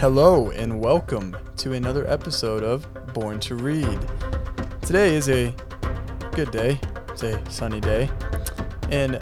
Hello and welcome to another episode of Born to Read. Today is a good day, it's a sunny day, and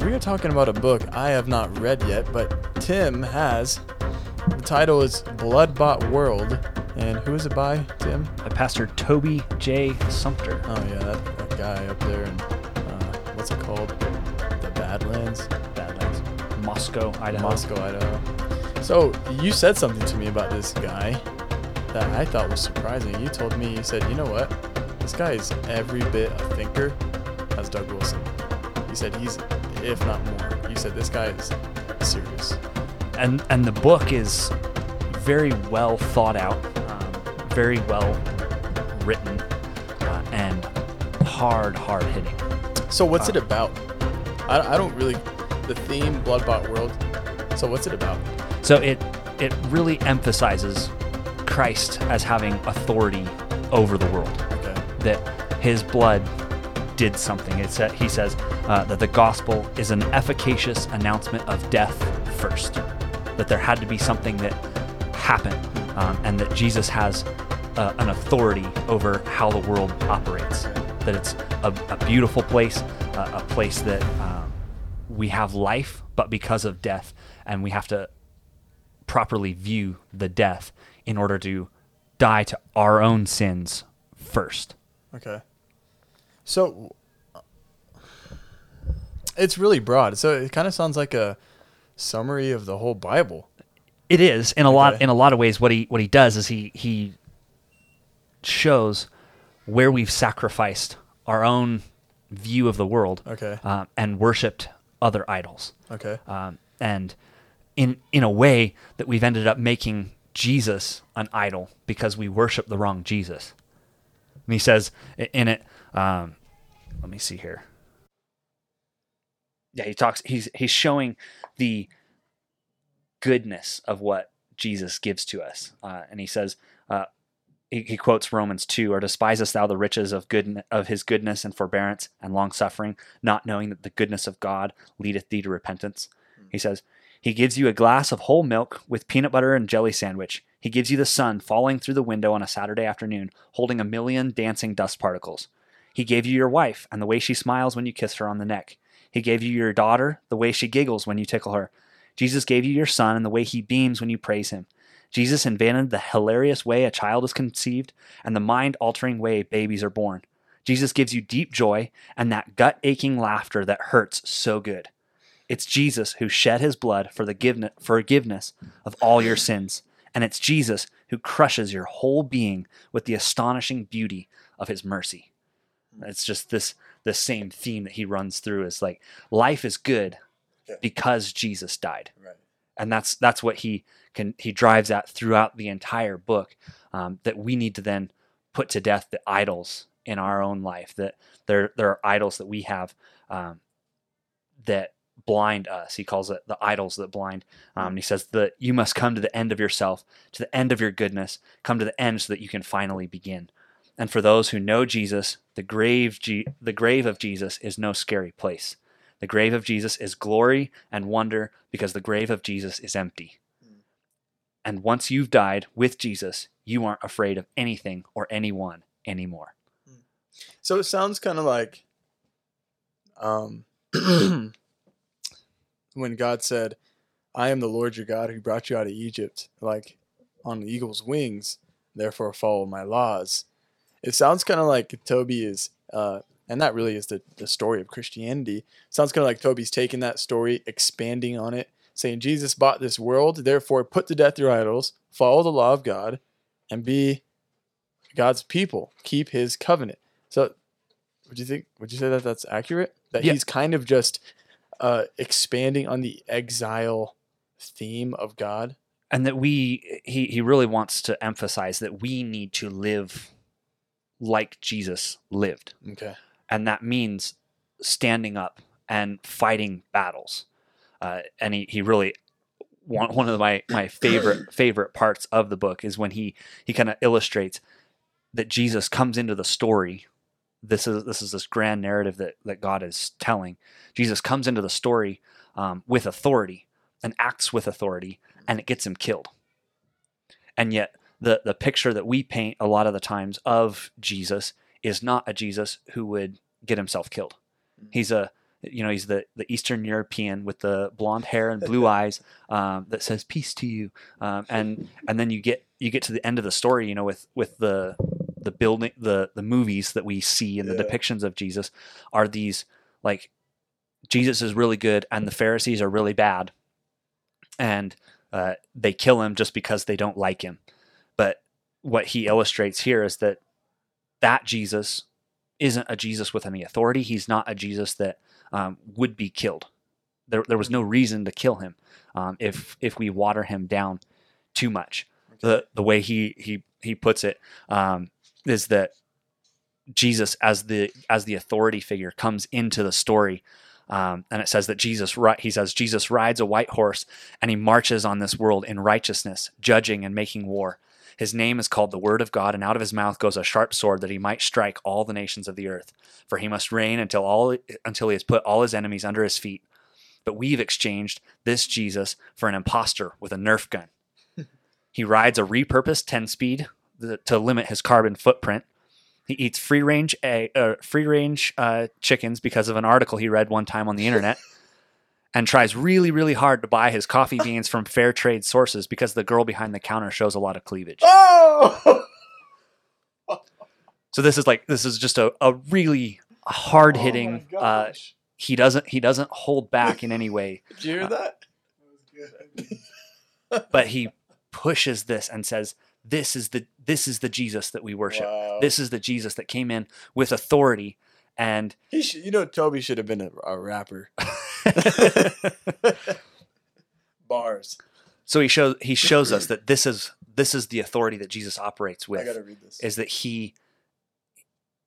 we are talking about a book I have not read yet, but Tim has. The title is Blood Bought World, and who is it by, Tim? by Pastor Toby J. Sumpter. Oh yeah, that, that guy up there in uh, what's it called? The Badlands, Badlands, Moscow, Idaho. Moscow, Idaho. So you said something to me about this guy that I thought was surprising. You told me you said, you know what, this guy is every bit a thinker as Doug Wilson. You said he's, if not more. You said this guy is serious. And and the book is very well thought out, um, very well written, uh, and hard, hard hitting. So what's it Uh, about? I, I don't really the theme Blood Bought World. So what's it about? So it it really emphasizes Christ as having authority over the world. Okay. that his blood did something. It's that he says uh, that the gospel is an efficacious announcement of death first. That there had to be something that happened, um, and that Jesus has uh, an authority over how the world operates. That it's a, a beautiful place, uh, a place that um, we have life, but because of death, and we have to properly view the death in order to die to our own sins first. Okay. So it's really broad. So it kind of sounds like a summary of the whole Bible. It is in a lot in a lot of ways. What he what he does is he he shows where we've sacrificed our own view of the world Okay. uh, and worshipped other idols, Okay. um, and in in a way that we've ended up making Jesus an idol because we worship the wrong Jesus. And he says in it, um, let me see here. Yeah, he talks. He's he's showing the goodness of what Jesus gives to us, uh, and he says. Uh, he, he quotes Romans 2 or despisest thou the riches of good of his goodness and forbearance and long suffering not knowing that the goodness of God leadeth thee to repentance he says he gives you a glass of whole milk with peanut butter and jelly sandwich. He gives you the sun falling through the window on a Saturday afternoon holding a million dancing dust particles. He gave you your wife and the way she smiles when you kiss her on the neck. He gave you your daughter the way she giggles when you tickle her. Jesus gave you your son and the way he beams when you praise him. Jesus invented the hilarious way a child is conceived and the mind altering way babies are born. Jesus gives you deep joy and that gut aching laughter that hurts so good. It's Jesus who shed his blood for the forgiveness of all your sins. And it's Jesus who crushes your whole being with the astonishing beauty of his mercy. It's just this this same theme that he runs through is like life is good because Jesus died Right. and that's that's what he can he drives at throughout the entire book um, that we need to then put to death the idols in our own life that there there are idols that we have um, that blind us. He calls it the idols that blind. Um, he says that you must come to the end of yourself to the end of your goodness come to the end so that you can finally begin. And for those who know jesus the grave G- the grave of jesus is no scary place. The grave of Jesus is glory and wonder because the grave of Jesus is empty. And once you've died with Jesus, you aren't afraid of anything or anyone anymore. So it sounds kind of like um, when God said, I am the Lord your God who brought you out of Egypt, like on the eagle's wings, therefore follow my laws. It sounds kind of like Toby is, uh, and that really is the, the story of Christianity. sounds kind of like Toby's taking that story, expanding on it, saying, Jesus bought this world, therefore put to death your idols, follow the law of God, and be God's people, keep his covenant. So would you think would you say that that's accurate that Yeah. he's kind of just uh expanding on the exile theme of god And that we, he, he really wants to emphasize that we need to live like Jesus lived. okay and that means standing up and fighting battles. Uh, and he, he really one, one of my, my favorite favorite parts of the book is when he he kind of illustrates that Jesus comes into the story. This is this is this grand narrative that that God is telling. Jesus comes into the story um, with authority and acts with authority, and it gets him killed. and yet the the picture that we paint a lot of the times of Jesus is not a Jesus who would get himself killed. Mhm. He's a you know he's the the Eastern European with the blonde hair and blue eyes um, that says peace to you, um, and and then you get you get to the end of the story, you know, with with the the building the the movies that we see and the depictions of Jesus are these like Jesus is really good and the Pharisees are really bad, and uh, they kill him just because they don't like him. But what he illustrates here is that that Jesus isn't a Jesus with any authority. He's not a Jesus that um, would be killed. There, there was no reason to kill him um, if if we water him down too much. The the way he he he puts it um, is that Jesus as the as the authority figure comes into the story. Um, and it says that Jesus, he says, Jesus rides a white horse and he marches on this world in righteousness, judging and making war. His name is called the Word of God, and out of his mouth goes a sharp sword that he might strike all the nations of the earth. For he must reign until all until he has put all his enemies under his feet. But we've exchanged this Jesus for an impostor with a Nerf gun. he rides a repurposed 10 speed th- to limit his carbon footprint. He eats free range egg, uh, free range uh, chickens because of an article he read one time on the internet, and tries really really hard to buy his coffee beans from fair trade sources because the girl behind the counter shows a lot of cleavage. Oh! So this is like this is just a, a really hard hitting. Oh uh, he doesn't he doesn't hold back in any way, Did you hear that? but he pushes this and says, "This is the this is the Jesus that we worship. Wow. This is the Jesus that came in with authority." And He should, you know, Toby should have been a, a rapper. Bars. so he shows he shows us that this is this is the authority that Jesus operates with. I gotta read this. is that he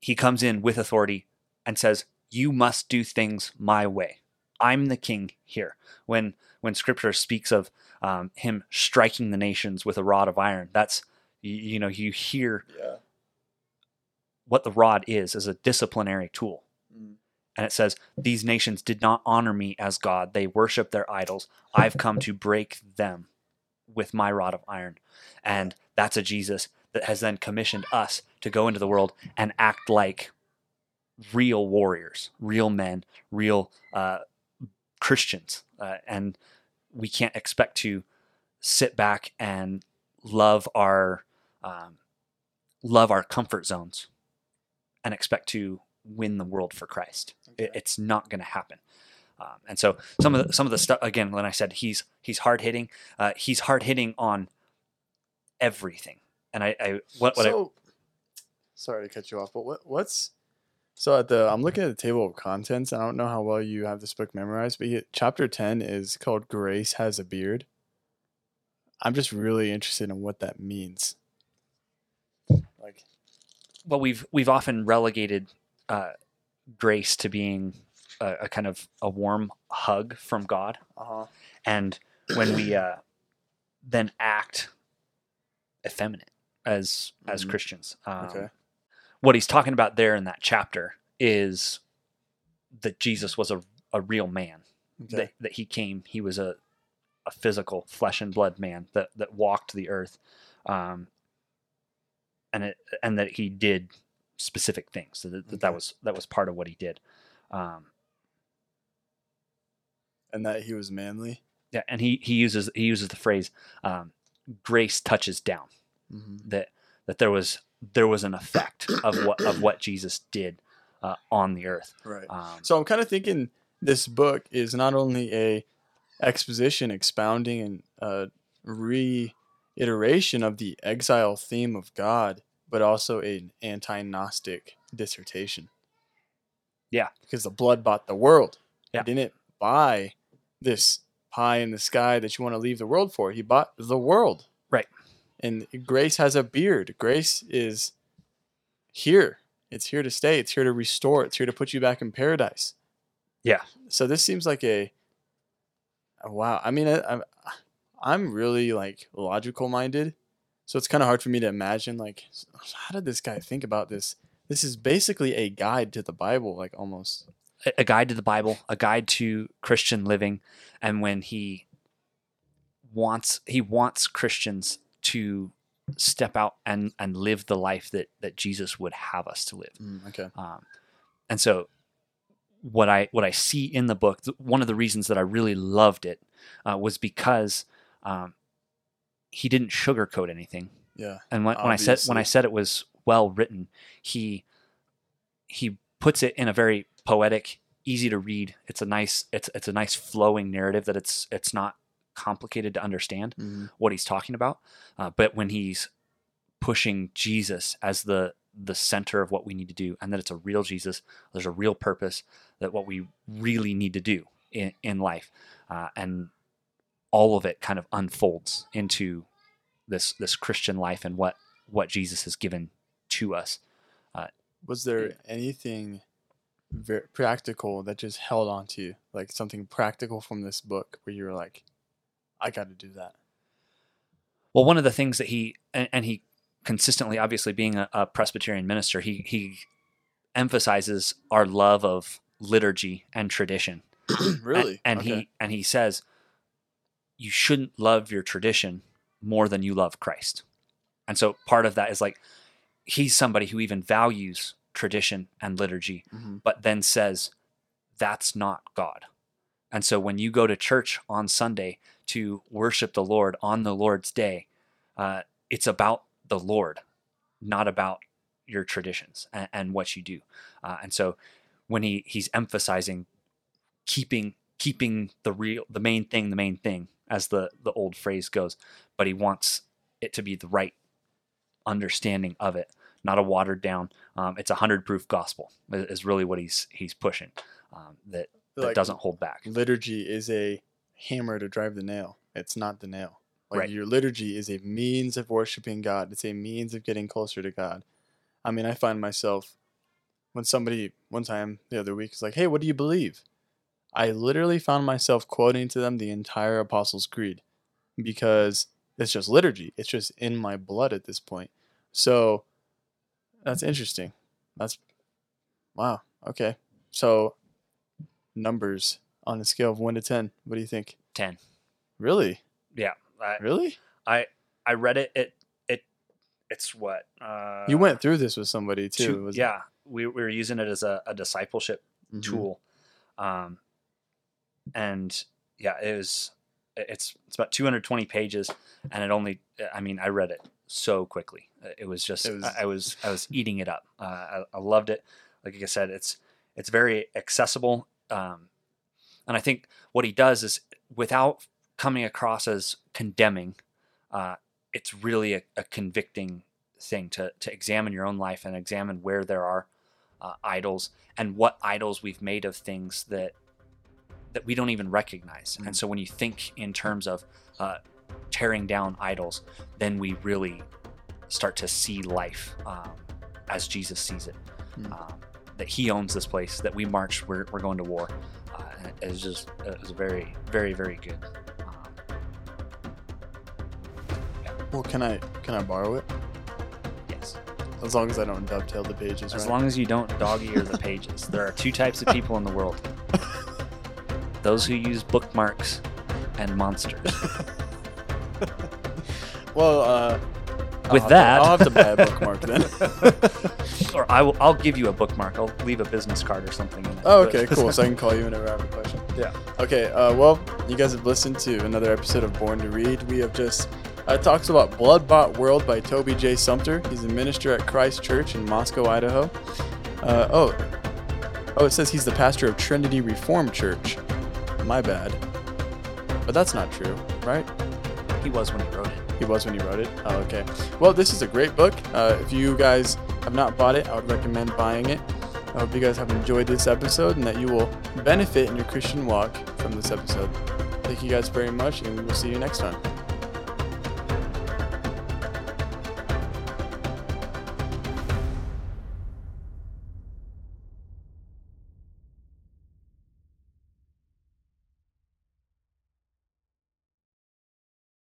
he comes in with authority and says you must do things my way i'm the king here when when scripture speaks of um, him striking the nations with a rod of iron. That's you, you know you hear yeah. what the rod is as a disciplinary tool. Mm. and it says these nations did not honor me as god. They worship their idols. I've come to break them with my rod of iron. And that's a jesus that has then commissioned us to go into the world and act like real warriors real men real uh, christians. Uh, and we can't expect to sit back and love our um, love our comfort zones and expect to win the world for Christ. It, it's not going to happen. Um, and so some of the, some of the stuff again, when I said he's he's hard hitting, uh, he's hard hitting on everything. And I, I what what I, sorry to cut you off, but what what's so at the I'm looking at the table of contents. And I don't know how well you have this book memorized, but he, chapter ten is called "Grace Has a Beard." I'm just really interested in what that means. Like, well we've we've often relegated uh, grace to being a, a kind of a warm hug from God, uh huh. and when we uh, then act effeminate as as Mhm. Christians. Um, Okay. What he's talking about there in that chapter is that Jesus was a, a real man. Okay. That, that he came. He was a a physical flesh and blood man that that walked the earth, um, and it and that he did specific things. So that, that, that was that was part of what he did. Um, and that he was manly. yeah, and he he uses he uses the phrase um, "grace touches down." Mm-hmm. that that there was there was an effect of what of what Jesus did uh, on the earth. Right. Um, So I'm kind of thinking this book is not only a exposition expounding and uh, reiteration of the exile theme of God, but also an anti-Gnostic dissertation. Yeah. because the blood bought the world. Yeah. He didn't buy this pie in the sky that you want to leave the world for. He bought the world. And grace has a beard. Grace is here. It's here to stay. It's here to restore. It's here to put you back in paradise. Yeah. So this seems like a, a wow. I mean, I, I'm I'm really like logical minded, so it's kind of hard for me to imagine like how did this guy think about this? This is basically a guide to the Bible, like almost. a guide to the Bible, a guide to Christian living, and when he wants he wants Christians to step out and and live the life that that Jesus would have us to live. Mm, okay. Um, and so, what I what I see in the book, th- one of the reasons that I really loved it uh, was because um, he didn't sugarcoat anything. Yeah. And when, when I said when I said it was well written, he he puts it in a very poetic, easy to read. It's a nice it's it's a nice flowing narrative that it's it's not complicated to understand Mhm. what he's talking about. Uh, but when he's pushing Jesus as the the center of what we need to do, and that it's a real Jesus, there's a real purpose that what we really need to do in, in life, uh, and all of it kind of unfolds into this this Christian life and what what Jesus has given to us. Was there anything very practical that just held on to you? Like something practical from this book where you were like, I got to do that. Well, one of the things that he and, and he consistently, obviously being a, a Presbyterian minister, he he emphasizes our love of liturgy and tradition. really? And, and Okay. he and he says you shouldn't love your tradition more than you love Christ. And so part of that is like he's somebody who even values tradition and liturgy, Mhm. but then says that's not God. And so when you go to church on Sunday to worship the Lord on the Lord's day, uh, it's about the Lord, not about your traditions and, and what you do. Uh, and so when he he's emphasizing keeping keeping the real the main thing the main thing as the the old phrase goes, but he wants it to be the right understanding of it, not a watered down. Um, it's a hundred proof gospel is is really what he's he's pushing. Um, that that Like, doesn't hold back. liturgy is a hammer to drive the nail. It's not the nail. Like Right. your liturgy is a means of worshiping God. It's a means of getting closer to God. I mean, I find myself when somebody one time the other week is like, "Hey, what do you believe?" I literally found myself quoting to them the entire Apostles' Creed because it's just liturgy. It's just in my blood at this point. So that's interesting. That's wow. Okay. So numbers on a scale of 1 to 10. What do you think? Ten. Really? Yeah, I, Really? I I read it. It it it's what uh, you went through this with somebody too. two- was it? yeah, we, we were using it as a, a discipleship Mhm. tool, um, and yeah, it was it's it's about 220 pages, and it only I mean I read it so quickly. It was just It was- I, I was I was eating it up. Uh, I, I loved it. Like I said, it's it's very accessible, um, and I think what he does is without coming across as condemning, uh, it's really a, a convicting thing to to examine your own life and examine where there are uh, idols and what idols we've made of things that that we don't even recognize. Mhm. And so when you think in terms of uh, tearing down idols, then we really start to see life um, as Jesus sees it. Mhm. Um, that He owns this place. That we march. We're, we're going to war. Was just was very very very good. Um, Well, can I can I borrow it? yes. As long as I don't dovetail the pages, As right? long as you don't dog ear the pages. There are two types of people in the world those who use bookmarks and monsters. well, uh, I'll With to- that- I'll have to buy a bookmark then. or I will, I'll give you a bookmark. I'll leave a business card or something in it. oh, okay, cool. So I can call you whenever I have a question. Yeah. Okay. Uh, well, you guys have listened to another episode of Born to Read. We have just uh, talks about Blood Bought World by Toby J. Sumpter. He's a minister at Christ Church in Moscow, Idaho. Uh, oh, oh, it says he's the pastor of Trinity Reformed Church. My bad. But that's not true, right? he was when he wrote it. He was when he wrote it. Oh, okay. Well, this is a great book. Uh, if you guys have not bought it, I would recommend buying it. I hope you guys have enjoyed this episode and that you will benefit in your Christian walk from this episode. Thank you guys very much, and we will see you next time.